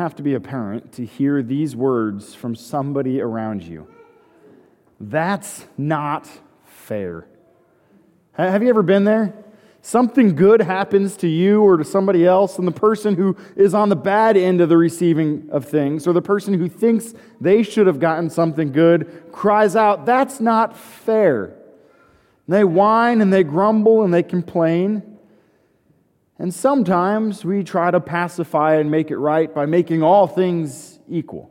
have to be a parent to hear these words from somebody around you. That's not fair. Have you ever been there? Something good happens to you or to somebody else, and the person who is on the bad end of the receiving of things, or the person who thinks they should have gotten something good, cries out, That's not fair. And they whine and they grumble and they complain. And sometimes we try to pacify and make it right by making all things equal.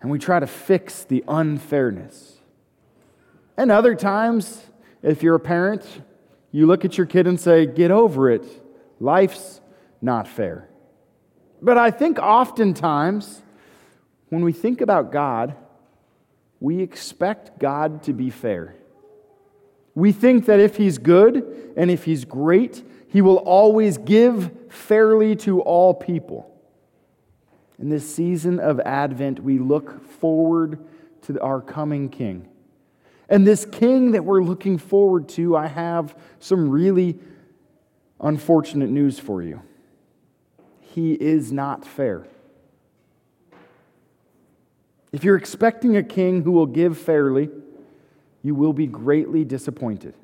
And we try to fix the unfairness. And other times, if you're a parent, you look at your kid and say, Get over it. Life's not fair. But I think oftentimes, when we think about God, we expect God to be fair. We think that if He's good and if He's great, he will always give fairly to all people. In this season of Advent, we look forward to our coming King. And this King that we're looking forward to, I have some really unfortunate news for you. He is not fair. If you're expecting a king who will give fairly, you will be greatly disappointed.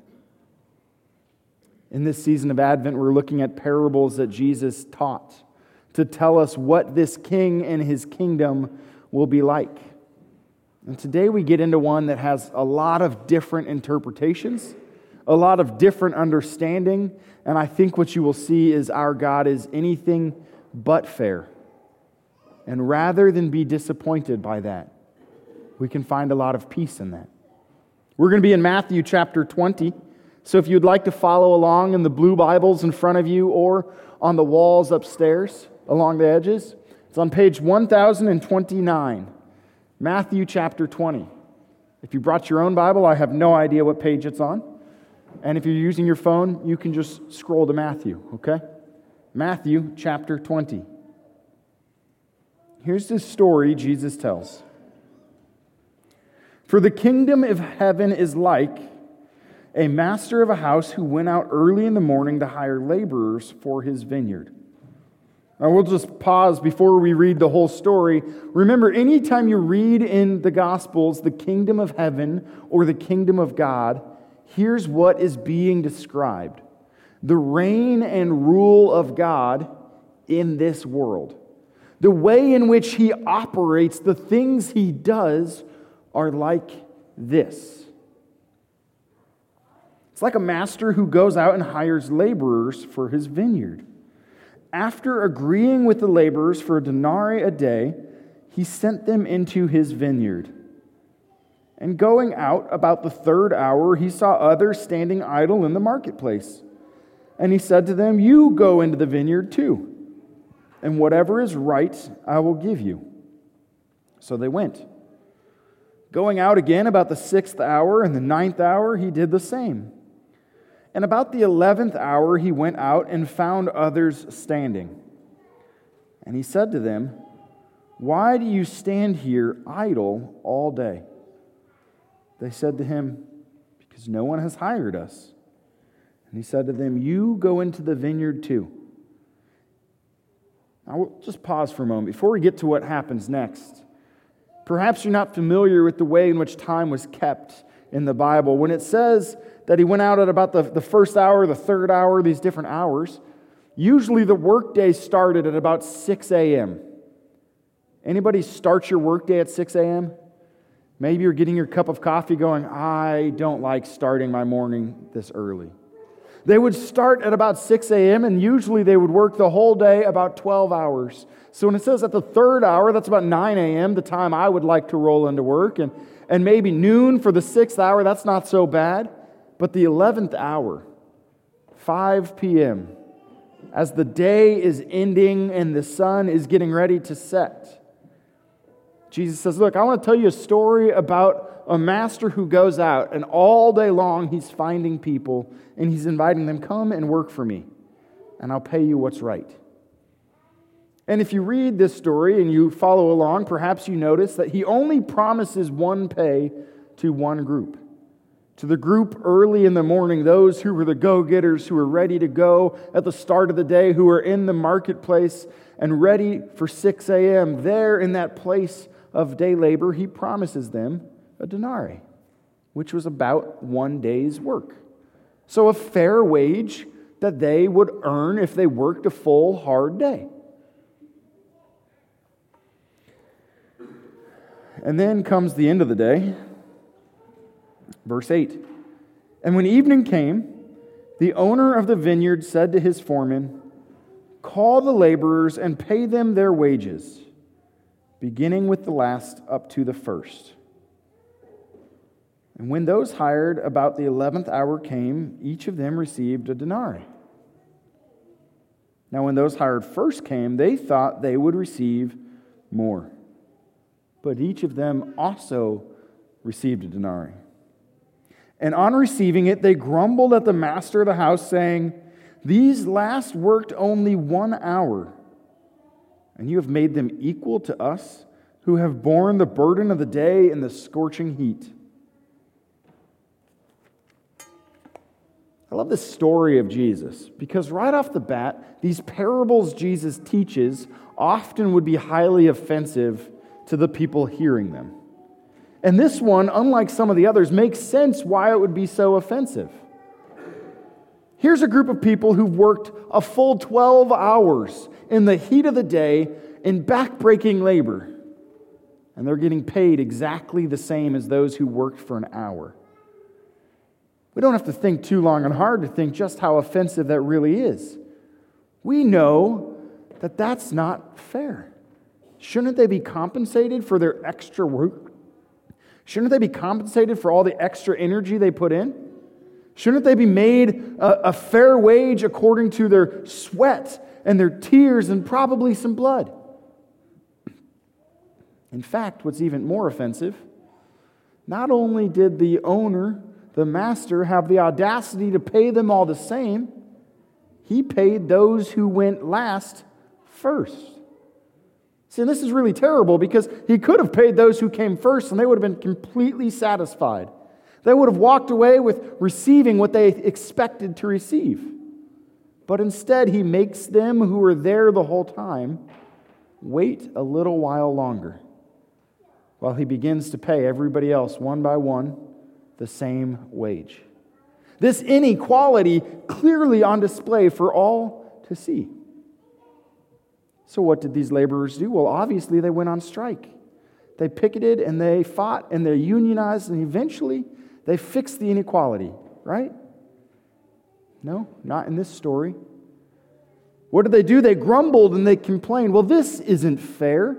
In this season of Advent, we're looking at parables that Jesus taught to tell us what this king and his kingdom will be like. And today we get into one that has a lot of different interpretations, a lot of different understanding, and I think what you will see is our God is anything but fair. And rather than be disappointed by that, we can find a lot of peace in that. We're going to be in Matthew chapter 20. So if you'd like to follow along in the blue Bibles in front of you or on the walls upstairs along the edges, it's on page 1029, Matthew chapter 20. If you brought your own Bible, I have no idea what page it's on. And if you're using your phone, you can just scroll to Matthew, okay? Matthew chapter 20. Here's the story Jesus tells. For the kingdom of heaven is like a master of a house who went out early in the morning to hire laborers for his vineyard. Now, we'll just pause before we read the whole story. Remember, anytime you read in the Gospels the kingdom of heaven or the kingdom of God, here's what is being described the reign and rule of God in this world. The way in which he operates, the things he does, are like this. It's like a master who goes out and hires laborers for his vineyard. After agreeing with the laborers for a denarii a day, he sent them into his vineyard. And going out about the third hour, he saw others standing idle in the marketplace. And he said to them, You go into the vineyard too, and whatever is right I will give you. So they went. Going out again about the sixth hour and the ninth hour, he did the same. And about the eleventh hour, he went out and found others standing. And he said to them, Why do you stand here idle all day? They said to him, Because no one has hired us. And he said to them, You go into the vineyard too. Now, we'll just pause for a moment before we get to what happens next. Perhaps you're not familiar with the way in which time was kept in the Bible. When it says that he went out at about the, the first hour, the third hour, these different hours. Usually the workday started at about 6 a.m. Anybody start your workday at 6 a.m.? Maybe you're getting your cup of coffee going, I don't like starting my morning this early. They would start at about 6 a.m., and usually they would work the whole day about 12 hours. So when it says at the third hour, that's about 9 a.m., the time I would like to roll into work, and, and maybe noon for the sixth hour, that's not so bad. But the 11th hour, 5 p.m., as the day is ending and the sun is getting ready to set, Jesus says, Look, I want to tell you a story about a master who goes out and all day long he's finding people and he's inviting them, Come and work for me, and I'll pay you what's right. And if you read this story and you follow along, perhaps you notice that he only promises one pay to one group. To the group early in the morning, those who were the go getters, who were ready to go at the start of the day, who were in the marketplace and ready for 6 a.m., there in that place of day labor, he promises them a denarii, which was about one day's work. So, a fair wage that they would earn if they worked a full, hard day. And then comes the end of the day. Verse 8 And when evening came, the owner of the vineyard said to his foreman, Call the laborers and pay them their wages, beginning with the last up to the first. And when those hired about the eleventh hour came, each of them received a denarii. Now, when those hired first came, they thought they would receive more. But each of them also received a denarii. And on receiving it, they grumbled at the master of the house, saying, These last worked only one hour, and you have made them equal to us who have borne the burden of the day in the scorching heat. I love the story of Jesus because right off the bat, these parables Jesus teaches often would be highly offensive to the people hearing them. And this one, unlike some of the others, makes sense why it would be so offensive. Here's a group of people who've worked a full 12 hours in the heat of the day in backbreaking labor, and they're getting paid exactly the same as those who worked for an hour. We don't have to think too long and hard to think just how offensive that really is. We know that that's not fair. Shouldn't they be compensated for their extra work? Shouldn't they be compensated for all the extra energy they put in? Shouldn't they be made a, a fair wage according to their sweat and their tears and probably some blood? In fact, what's even more offensive, not only did the owner the master have the audacity to pay them all the same, he paid those who went last first. See, this is really terrible because he could have paid those who came first and they would have been completely satisfied. They would have walked away with receiving what they expected to receive. But instead, he makes them who were there the whole time wait a little while longer while he begins to pay everybody else one by one the same wage. This inequality clearly on display for all to see. So, what did these laborers do? Well, obviously, they went on strike. They picketed and they fought and they unionized, and eventually they fixed the inequality, right? No, not in this story. What did they do? They grumbled and they complained. Well, this isn't fair.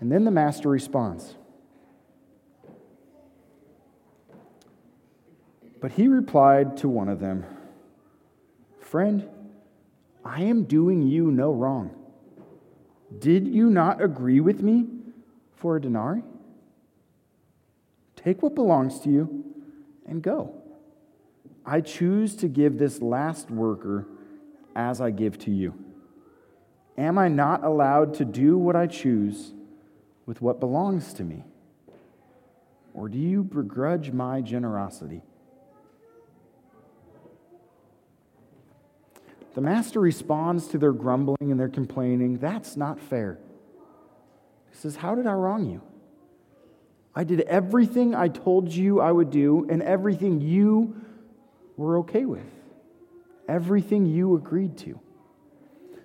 And then the master responds. But he replied to one of them, Friend, I am doing you no wrong. Did you not agree with me for a denarii? Take what belongs to you and go. I choose to give this last worker as I give to you. Am I not allowed to do what I choose with what belongs to me? Or do you begrudge my generosity? The master responds to their grumbling and their complaining. That's not fair. He says, How did I wrong you? I did everything I told you I would do and everything you were okay with, everything you agreed to.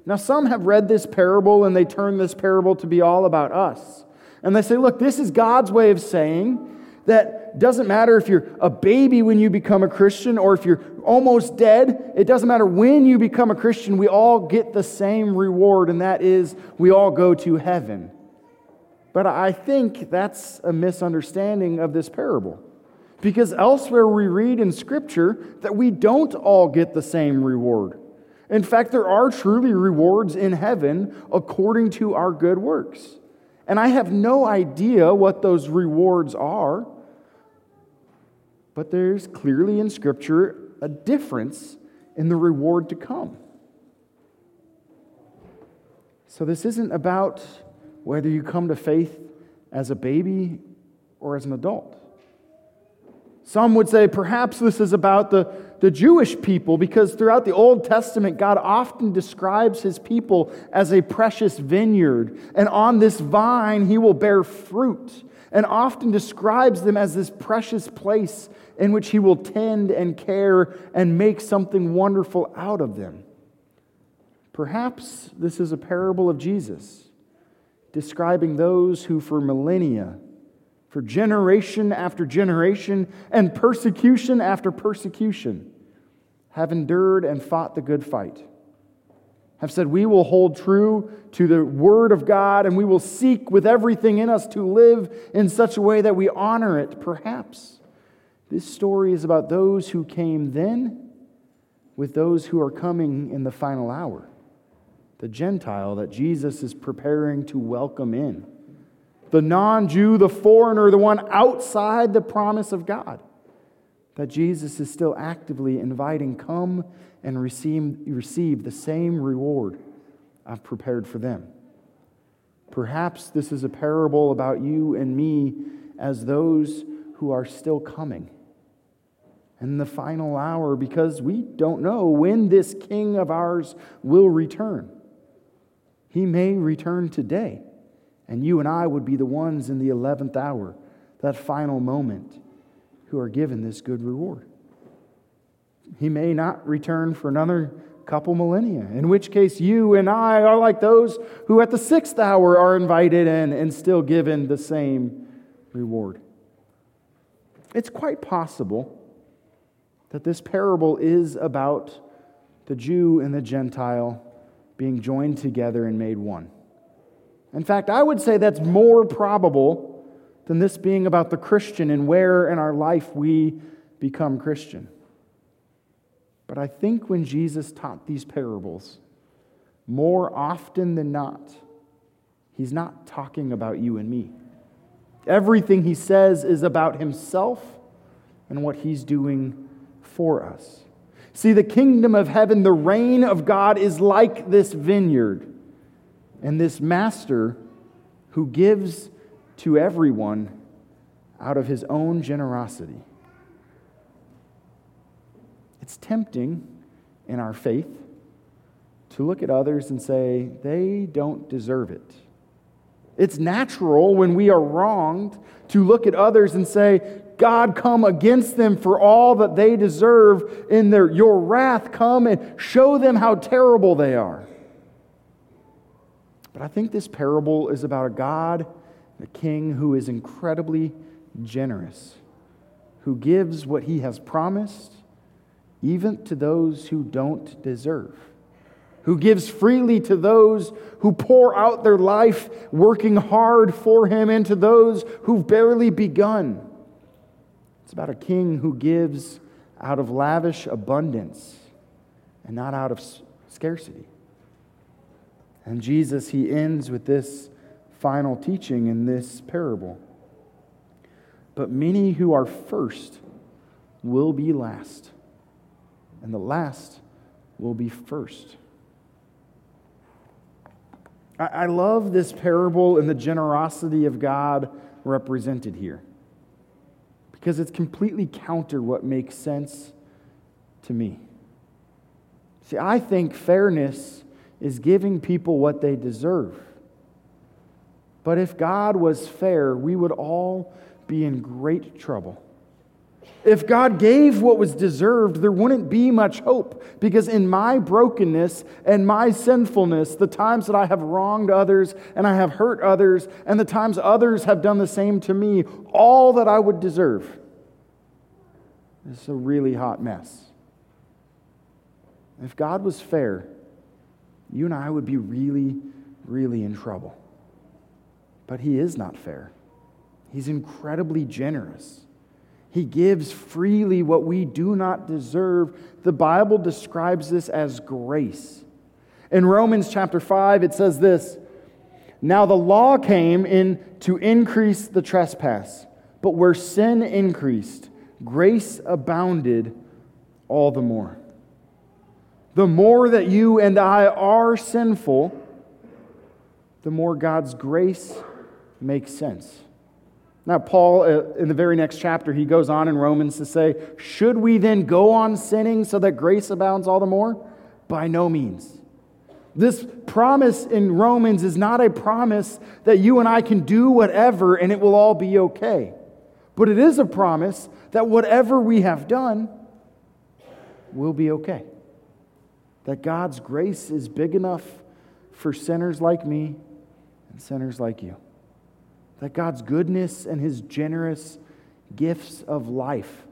Now, some have read this parable and they turn this parable to be all about us. And they say, Look, this is God's way of saying that doesn't matter if you're a baby when you become a Christian or if you're almost dead. It doesn't matter when you become a Christian, we all get the same reward, and that is we all go to heaven. But I think that's a misunderstanding of this parable. Because elsewhere we read in Scripture that we don't all get the same reward. In fact, there are truly rewards in heaven according to our good works. And I have no idea what those rewards are, but there's clearly in Scripture a difference in the reward to come. So, this isn't about whether you come to faith as a baby or as an adult. Some would say perhaps this is about the, the Jewish people because throughout the Old Testament, God often describes his people as a precious vineyard. And on this vine, he will bear fruit, and often describes them as this precious place in which he will tend and care and make something wonderful out of them. Perhaps this is a parable of Jesus, describing those who for millennia for generation after generation and persecution after persecution have endured and fought the good fight. Have said, We will hold true to the Word of God and we will seek with everything in us to live in such a way that we honor it. Perhaps this story is about those who came then with those who are coming in the final hour, the Gentile that Jesus is preparing to welcome in the non Jew, the foreigner, the one outside the promise of God. That Jesus is still actively inviting, come and receive, receive the same reward I've prepared for them. Perhaps this is a parable about you and me as those who are still coming. In the final hour, because we don't know when this king of ours will return. He may return today. And you and I would be the ones in the 11th hour, that final moment, who are given this good reward. He may not return for another couple millennia, in which case you and I are like those who at the sixth hour are invited in and still given the same reward. It's quite possible that this parable is about the Jew and the Gentile being joined together and made one. In fact, I would say that's more probable than this being about the Christian and where in our life we become Christian. But I think when Jesus taught these parables, more often than not, he's not talking about you and me. Everything he says is about himself and what he's doing for us. See, the kingdom of heaven, the reign of God, is like this vineyard and this master who gives to everyone out of his own generosity. It's tempting in our faith to look at others and say, they don't deserve it. It's natural when we are wronged to look at others and say, God, come against them for all that they deserve in their your wrath. Come and show them how terrible they are. But I think this parable is about a God, a king who is incredibly generous, who gives what he has promised, even to those who don't deserve, who gives freely to those who pour out their life working hard for him, and to those who've barely begun. It's about a king who gives out of lavish abundance and not out of scarcity. And Jesus, he ends with this final teaching in this parable. But many who are first will be last, and the last will be first. I, love this parable and the generosity of God represented here because it's completely counter what makes sense to me. See, I think fairness is giving people what they deserve. But if God was fair, we would all be in great trouble. If God gave what was deserved, there wouldn't be much hope. Because in my brokenness and my sinfulness, the times that I have wronged others and I have hurt others, and the times others have done the same to me, all that I would deserve is a really hot mess. If God was fair, you and I would be really, really in trouble. But He is not fair. He's incredibly generous. He gives freely what we do not deserve. The Bible describes this as grace. In Romans chapter 5, it says this Now the law came in to increase the trespass, but where sin increased, grace abounded all the more the more that you and I are sinful, the more God's grace makes sense. Now, Paul, uh, in the very next chapter, he goes on in Romans to say, Should we then go on sinning so that grace abounds all the more? By no means. This promise in Romans is not a promise that you and I can do whatever and it will all be okay. But it is a promise that whatever we have done will be okay. That God's grace is big enough for sinners like me and sinners like you. That God's goodness and his generous gifts of life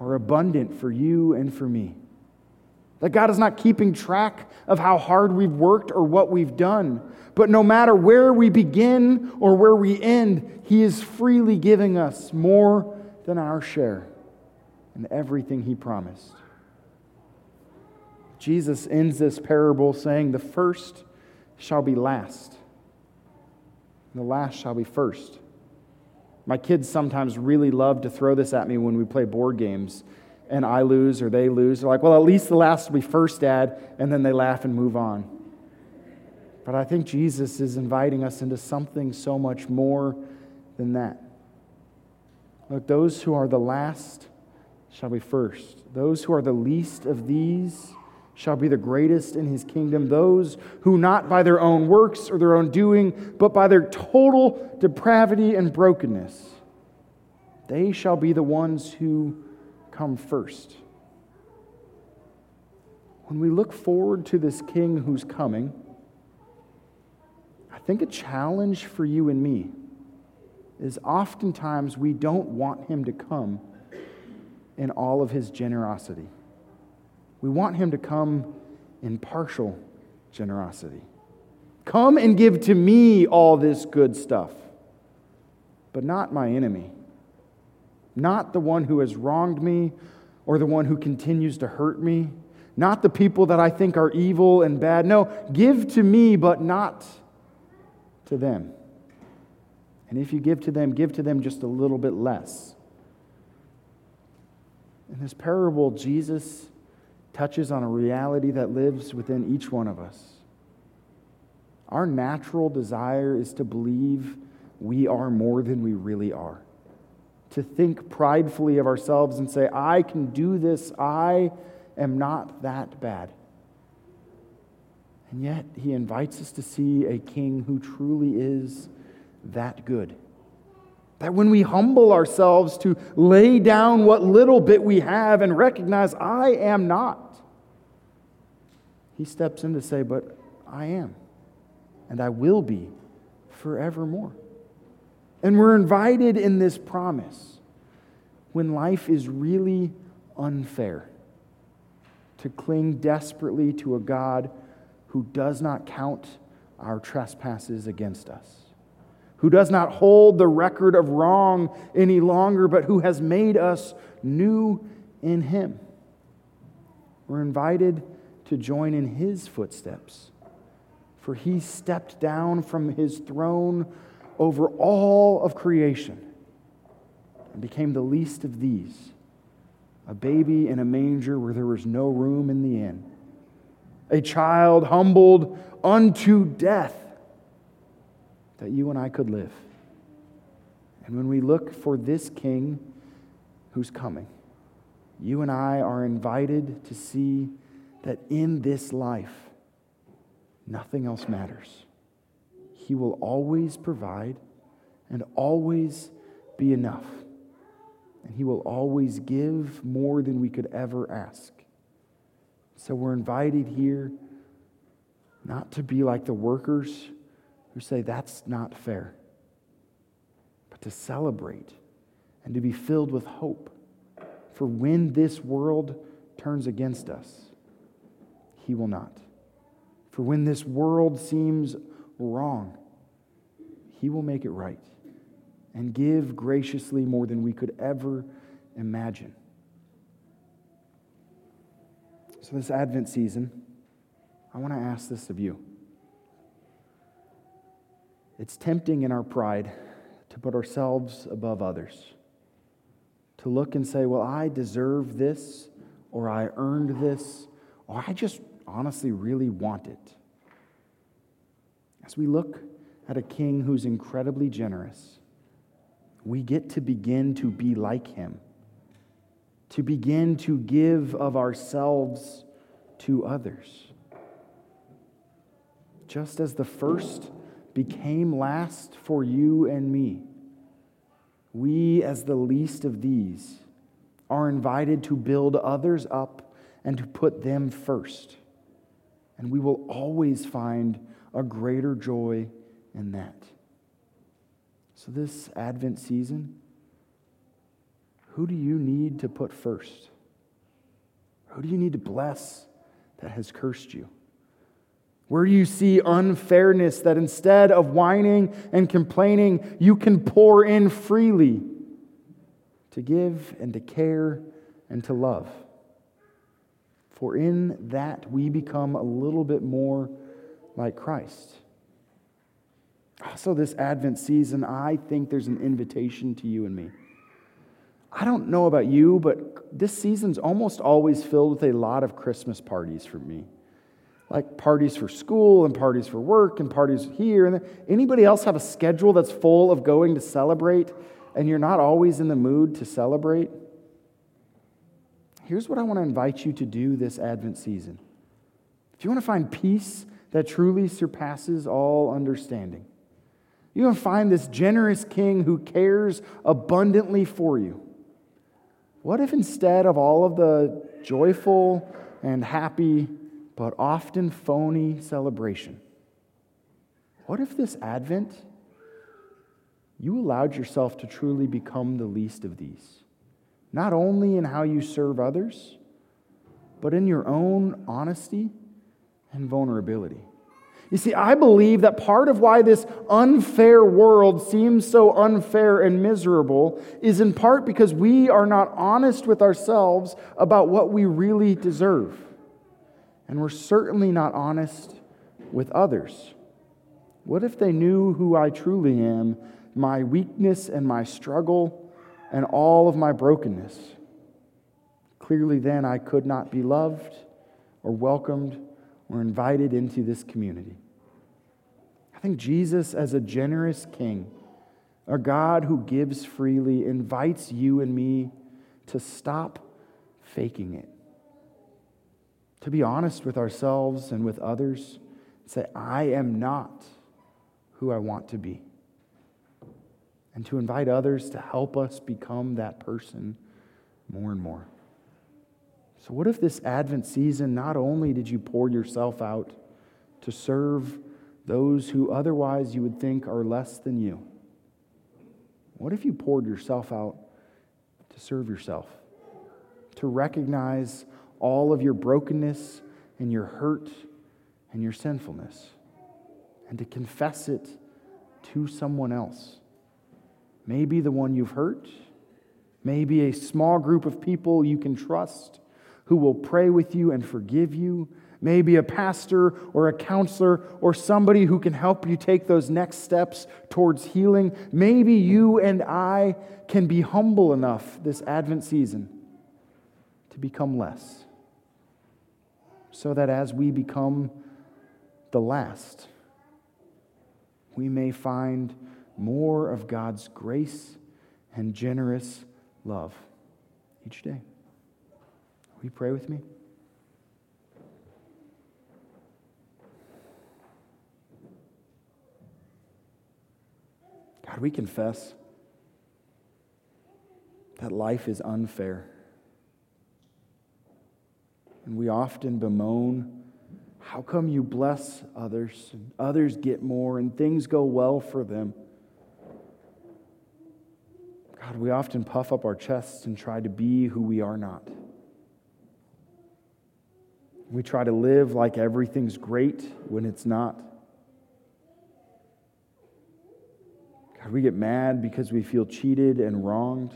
are abundant for you and for me. That God is not keeping track of how hard we've worked or what we've done. But no matter where we begin or where we end, He is freely giving us more than our share and everything He promised. Jesus ends this parable saying, The first shall be last, and the last shall be first. My kids sometimes really love to throw this at me when we play board games and I lose or they lose. They're like, well, at least the last will be first, Dad, and then they laugh and move on. But I think Jesus is inviting us into something so much more than that. Look, those who are the last shall be first. Those who are the least of these shall be the greatest in his kingdom. Those who, not by their own works or their own doing, but by their total depravity and brokenness, they shall be the ones who come first. When we look forward to this king who's coming, I think a challenge for you and me is oftentimes we don't want him to come in all of his generosity. We want him to come in partial generosity. Come and give to me all this good stuff, but not my enemy not the one who has wronged me or the one who continues to hurt me, not the people that I think are evil and bad. No, give to me, but not to them. And if you give to them, give to them just a little bit less. In this parable, Jesus touches on a reality that lives within each one of us. Our natural desire is to believe we are more than we really are to think pridefully of ourselves and say, I can do this, I am not that bad. And yet, he invites us to see a king who truly is that good. That when we humble ourselves to lay down what little bit we have and recognize, I am not, he steps in to say, But I am, and I will be forevermore. And we're invited in this promise when life is really unfair to cling desperately to a God who does not count our trespasses against us, who does not hold the record of wrong any longer, but who has made us new in Him. We're invited to join in His footsteps, for He stepped down from His throne over all of creation and became the least of these, a baby in a manger where there was no room in the inn, a child humbled unto death that you and I could live. And when we look for this king who's coming, you and I are invited to see that in this life, nothing else matters. He will always provide and always be enough. And He will always give more than we could ever ask. So we're invited here not to be like the workers who say that's not fair, but to celebrate and to be filled with hope. For when this world turns against us, He will not. For when this world seems wrong, He will make it right and give graciously more than we could ever imagine. So, this Advent season, I want to ask this of you. It's tempting in our pride to put ourselves above others, to look and say, Well, I deserve this, or I earned this, or I just honestly really want it. As we look at a king who's incredibly generous, we get to begin to be like him, to begin to give of ourselves to others. Just as the first became last for you and me, we, as the least of these, are invited to build others up and to put them first. And we will always find a greater joy in that. So, this Advent season, who do you need to put first? Who do you need to bless that has cursed you? Where you see unfairness that instead of whining and complaining, you can pour in freely to give and to care and to love? For in that we become a little bit more like Christ. Also, this Advent season, I think there's an invitation to you and me. I don't know about you, but this season's almost always filled with a lot of Christmas parties for me. Like parties for school and parties for work and parties here. And anybody else have a schedule that's full of going to celebrate and you're not always in the mood to celebrate? Here's what I want to invite you to do this Advent season. If you want to find peace that truly surpasses all understanding, you're going to find this generous king who cares abundantly for you. What if instead of all of the joyful and happy, but often phony celebration, what if this Advent you allowed yourself to truly become the least of these? Not only in how you serve others, but in your own honesty and vulnerability. You see, I believe that part of why this unfair world seems so unfair and miserable is in part because we are not honest with ourselves about what we really deserve. And we're certainly not honest with others. What if they knew who I truly am, my weakness and my struggle, and all of my brokenness? Clearly, then, I could not be loved or welcomed or invited into this community. I think Jesus, as a generous king, a God who gives freely, invites you and me to stop faking it. To be honest with ourselves and with others, say, I am not who I want to be. And to invite others to help us become that person more and more. So, what if this Advent season, not only did you pour yourself out to serve those who otherwise you would think are less than you? What if you poured yourself out to serve yourself, to recognize all of your brokenness and your hurt and your sinfulness, and to confess it to someone else? Maybe the one you've hurt, maybe a small group of people you can trust who will pray with you and forgive you maybe a pastor or a counselor or somebody who can help you take those next steps towards healing. Maybe you and I can be humble enough this Advent season to become less. So that as we become the last, we may find more of God's grace and generous love each day. Will you pray with me? God, we confess that life is unfair. And we often bemoan, how come you bless others and others get more and things go well for them? God, we often puff up our chests and try to be who we are not. We try to live like everything's great when it's not. God, we get mad because we feel cheated and wronged.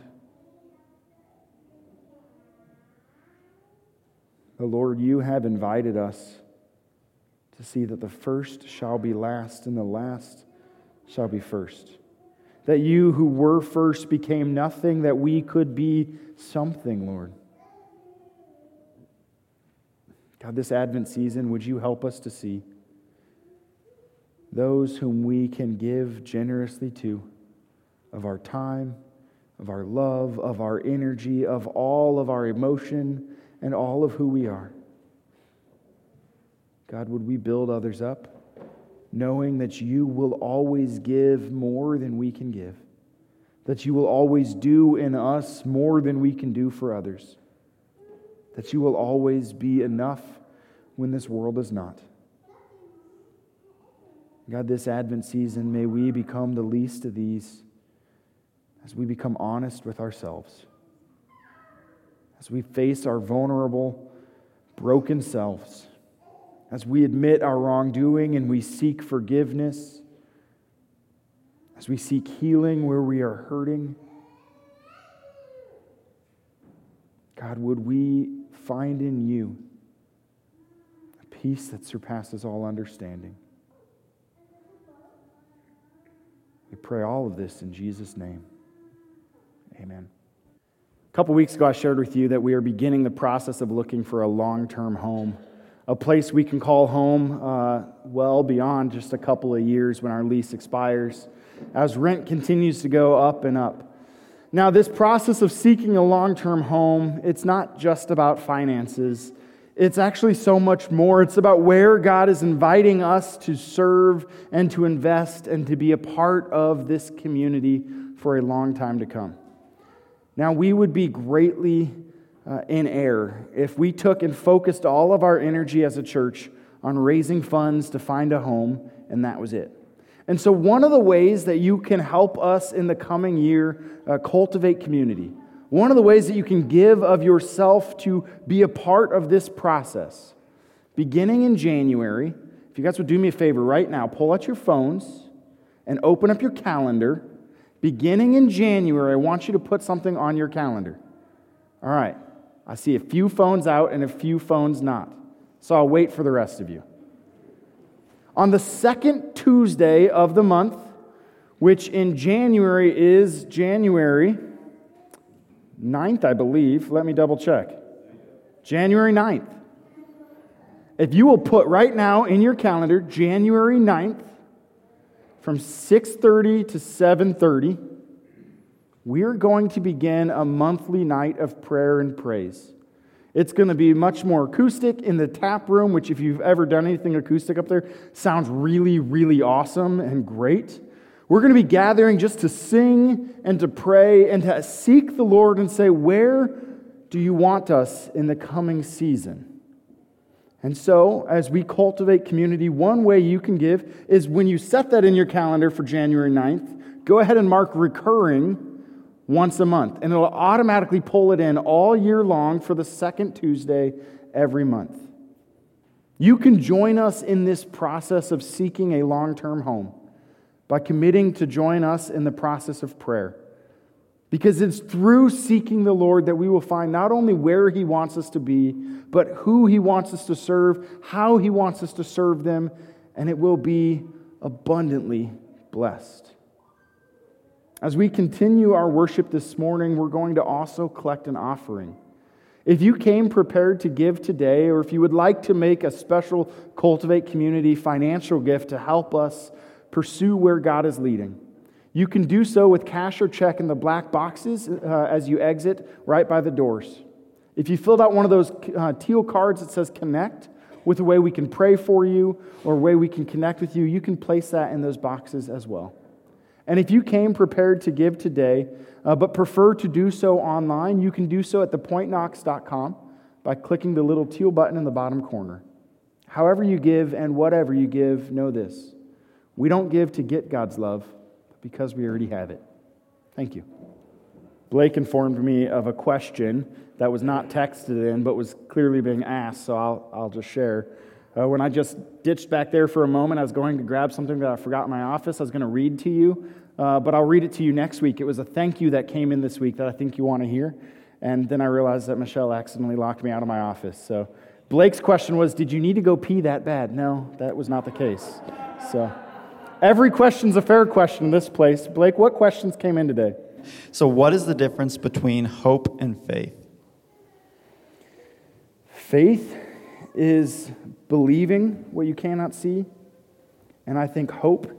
But Lord, you have invited us to see that the first shall be last and the last shall be first. That you who were first became nothing, that we could be something, Lord. God, this Advent season, would you help us to see? those whom we can give generously to of our time, of our love, of our energy, of all of our emotion, and all of who we are. God, would we build others up, knowing that you will always give more than we can give, that you will always do in us more than we can do for others, that you will always be enough when this world is not. God, this Advent season, may we become the least of these as we become honest with ourselves, as we face our vulnerable, broken selves, as we admit our wrongdoing and we seek forgiveness, as we seek healing where we are hurting. God, would we find in you a peace that surpasses all understanding? We pray all of this in Jesus' name. Amen. Couple weeks ago, I shared with you that we are beginning the process of looking for a long term home, a place we can call home uh, well beyond just a couple of years when our lease expires, as rent continues to go up and up. Now, this process of seeking a long term home, it's not just about finances. It's actually so much more. It's about where God is inviting us to serve and to invest and to be a part of this community for a long time to come. Now, we would be greatly uh, in error if we took and focused all of our energy as a church on raising funds to find a home, and that was it. And so, one of the ways that you can help us in the coming year uh, cultivate community one of the ways that you can give of yourself to be a part of this process, beginning in January, if you guys would do me a favor right now, pull out your phones and open up your calendar. Beginning in January, I want you to put something on your calendar. All right, I see a few phones out and a few phones not. So I'll wait for the rest of you. On the second Tuesday of the month, which in January is January 9th, I believe. Let me double check. January 9th. If you will put right now in your calendar January 9th from 6:30 to 7:30, we're going to begin a monthly night of prayer and praise. It's going to be much more acoustic in the tap room, which, if you've ever done anything acoustic up there, sounds really, really awesome and great. We're going to be gathering just to sing and to pray and to seek the Lord and say, Where do you want us in the coming season? And so, as we cultivate community, one way you can give is when you set that in your calendar for January 9th, go ahead and mark recurring once a month. And it'll automatically pull it in all year long for the second Tuesday every month. You can join us in this process of seeking a long term home by committing to join us in the process of prayer. Because it's through seeking the Lord that we will find not only where He wants us to be, but who He wants us to serve, how He wants us to serve them, and it will be abundantly blessed. As we continue our worship this morning, we're going to also collect an offering. If you came prepared to give today, or if you would like to make a special Cultivate Community financial gift to help us pursue where God is leading. You can do so with cash or check in the black boxes uh, as you exit right by the doors. If you filled out one of those uh, teal cards that says connect with a way we can pray for you or a way we can connect with you, you can place that in those boxes as well. And if you came prepared to give today, uh, but prefer to do so online, you can do so at thepointknox.com by clicking the little teal button in the bottom corner. However, you give and whatever you give, know this we don't give to get God's love, because we already have it. Thank you. Blake informed me of a question that was not texted in, but was clearly being asked, so I'll, I'll just share. Uh, when I just ditched back there for a moment, I was going to grab something that I forgot in my office. I was going to read to you, uh, but I'll read it to you next week. It was a thank you that came in this week that I think you want to hear. And then I realized that Michelle accidentally locked me out of my office. So Blake's question was Did you need to go pee that bad? No, that was not the case. So. Every question's a fair question in this place. Blake, what questions came in today? So, what is the difference between hope and faith? Faith is believing what you cannot see, and I think hope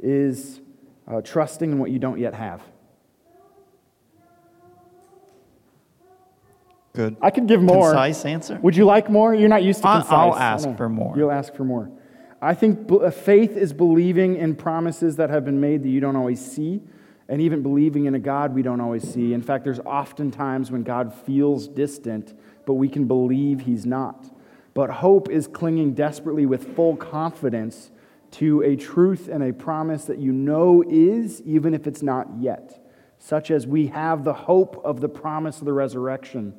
is uh, trusting in what you don't yet have. Good. I could give more. Concise answer? Would you like more? You're not used to concise. I'll ask for more. You'll ask for more. I think uh, faith is believing in promises that have been made that you don't always see, and even believing in a God we don't always see. In fact, there's often times when God feels distant, but we can believe He's not. But hope is clinging desperately with full confidence to a truth and a promise that you know is, even if it's not yet, such as we have the hope of the promise of the resurrection.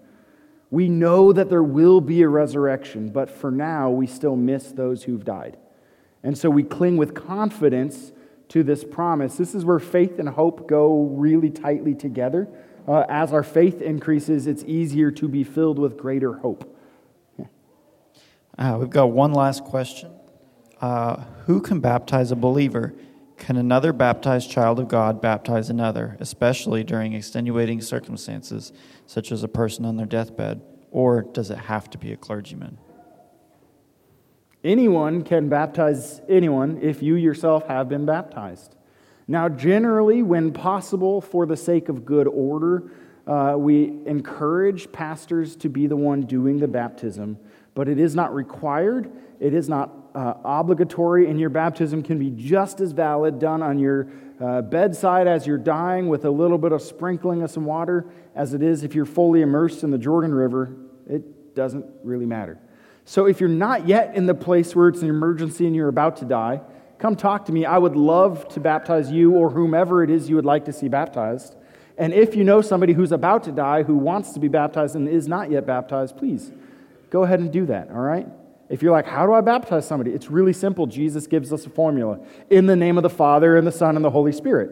We know that there will be a resurrection, but for now, we still miss those who've died. And so we cling with confidence to this promise. This is where faith and hope go really tightly together. Uh, as our faith increases, it's easier to be filled with greater hope. Uh, we've got one last question. Uh, who can baptize a believer? Can another baptized child of God baptize another, especially during extenuating circumstances, such as a person on their deathbed? Or does it have to be a clergyman? Anyone can baptize anyone if you yourself have been baptized. Now, generally, when possible, for the sake of good order, uh, we encourage pastors to be the one doing the baptism, but it is not required, it is not uh, obligatory, and your baptism can be just as valid done on your uh, bedside as you're dying with a little bit of sprinkling of some water as it is if you're fully immersed in the Jordan River. It doesn't really matter. So if you're not yet in the place where it's an emergency and you're about to die, come talk to me. I would love to baptize you or whomever it is you would like to see baptized. And if you know somebody who's about to die who wants to be baptized and is not yet baptized, please go ahead and do that, all right? If you're like, how do I baptize somebody? It's really simple. Jesus gives us a formula in the name of the Father and the Son and the Holy Spirit.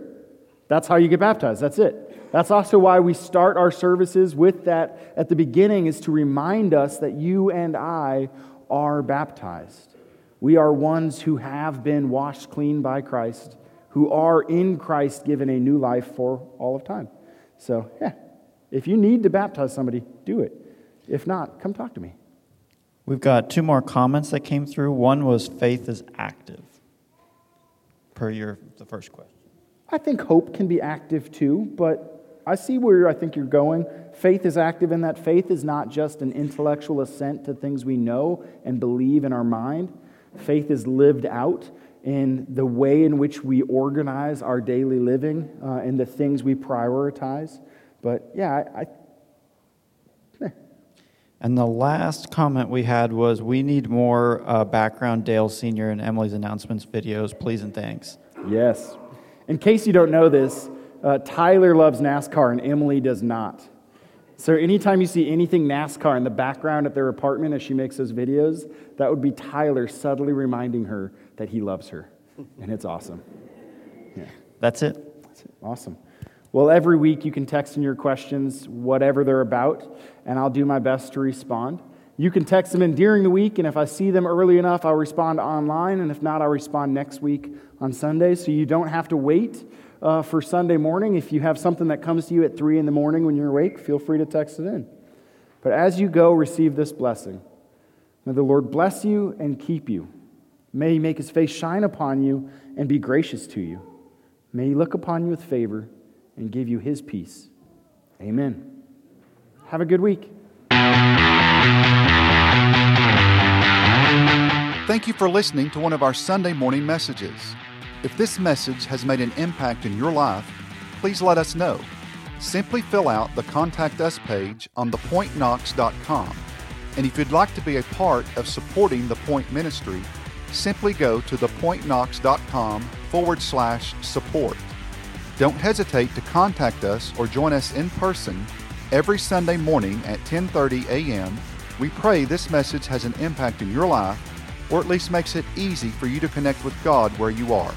That's how you get baptized. That's it. That's also why we start our services with that at the beginning, is to remind us that you and I are baptized. We are ones who have been washed clean by Christ, who are in Christ given a new life for all of time. So, yeah, if you need to baptize somebody, do it. If not, come talk to me. We've got two more comments that came through. One was faith is active, per your the first question. I think hope can be active too, but I see where I think you're going. Faith is active in that faith is not just an intellectual assent to things we know and believe in our mind. Faith is lived out in the way in which we organize our daily living uh, and the things we prioritize. But yeah, I, I And the last comment we had was we need more uh, background Dale Sr. and Emily's announcements videos, please and thanks. Yes. In case you don't know this, uh, Tyler loves NASCAR and Emily does not. So anytime you see anything NASCAR in the background at their apartment as she makes those videos, that would be Tyler subtly reminding her that he loves her. And it's awesome. Yeah. That's it. That's it. Awesome. Well, every week you can text in your questions, whatever they're about, and I'll do my best to respond. You can text them in during the week, and if I see them early enough, I'll respond online, and if not, I'll respond next week on Sunday. So you don't have to wait uh, for Sunday morning. If you have something that comes to you at 3 in the morning when you're awake, feel free to text it in. But as you go, receive this blessing. May the Lord bless you and keep you. May he make his face shine upon you and be gracious to you. May he look upon you with favor and give you his peace. Amen. Have a good week. Thank you for listening to one of our Sunday morning messages. If this message has made an impact in your life, please let us know. Simply fill out the Contact Us page on thepointknox.com. And if you'd like to be a part of supporting the Point Ministry, simply go to thepointknox.com forward slash support. Don't hesitate to contact us or join us in person every Sunday morning at 10:30 a.m. We pray this message has an impact in your life or at least makes it easy for you to connect with God where you are.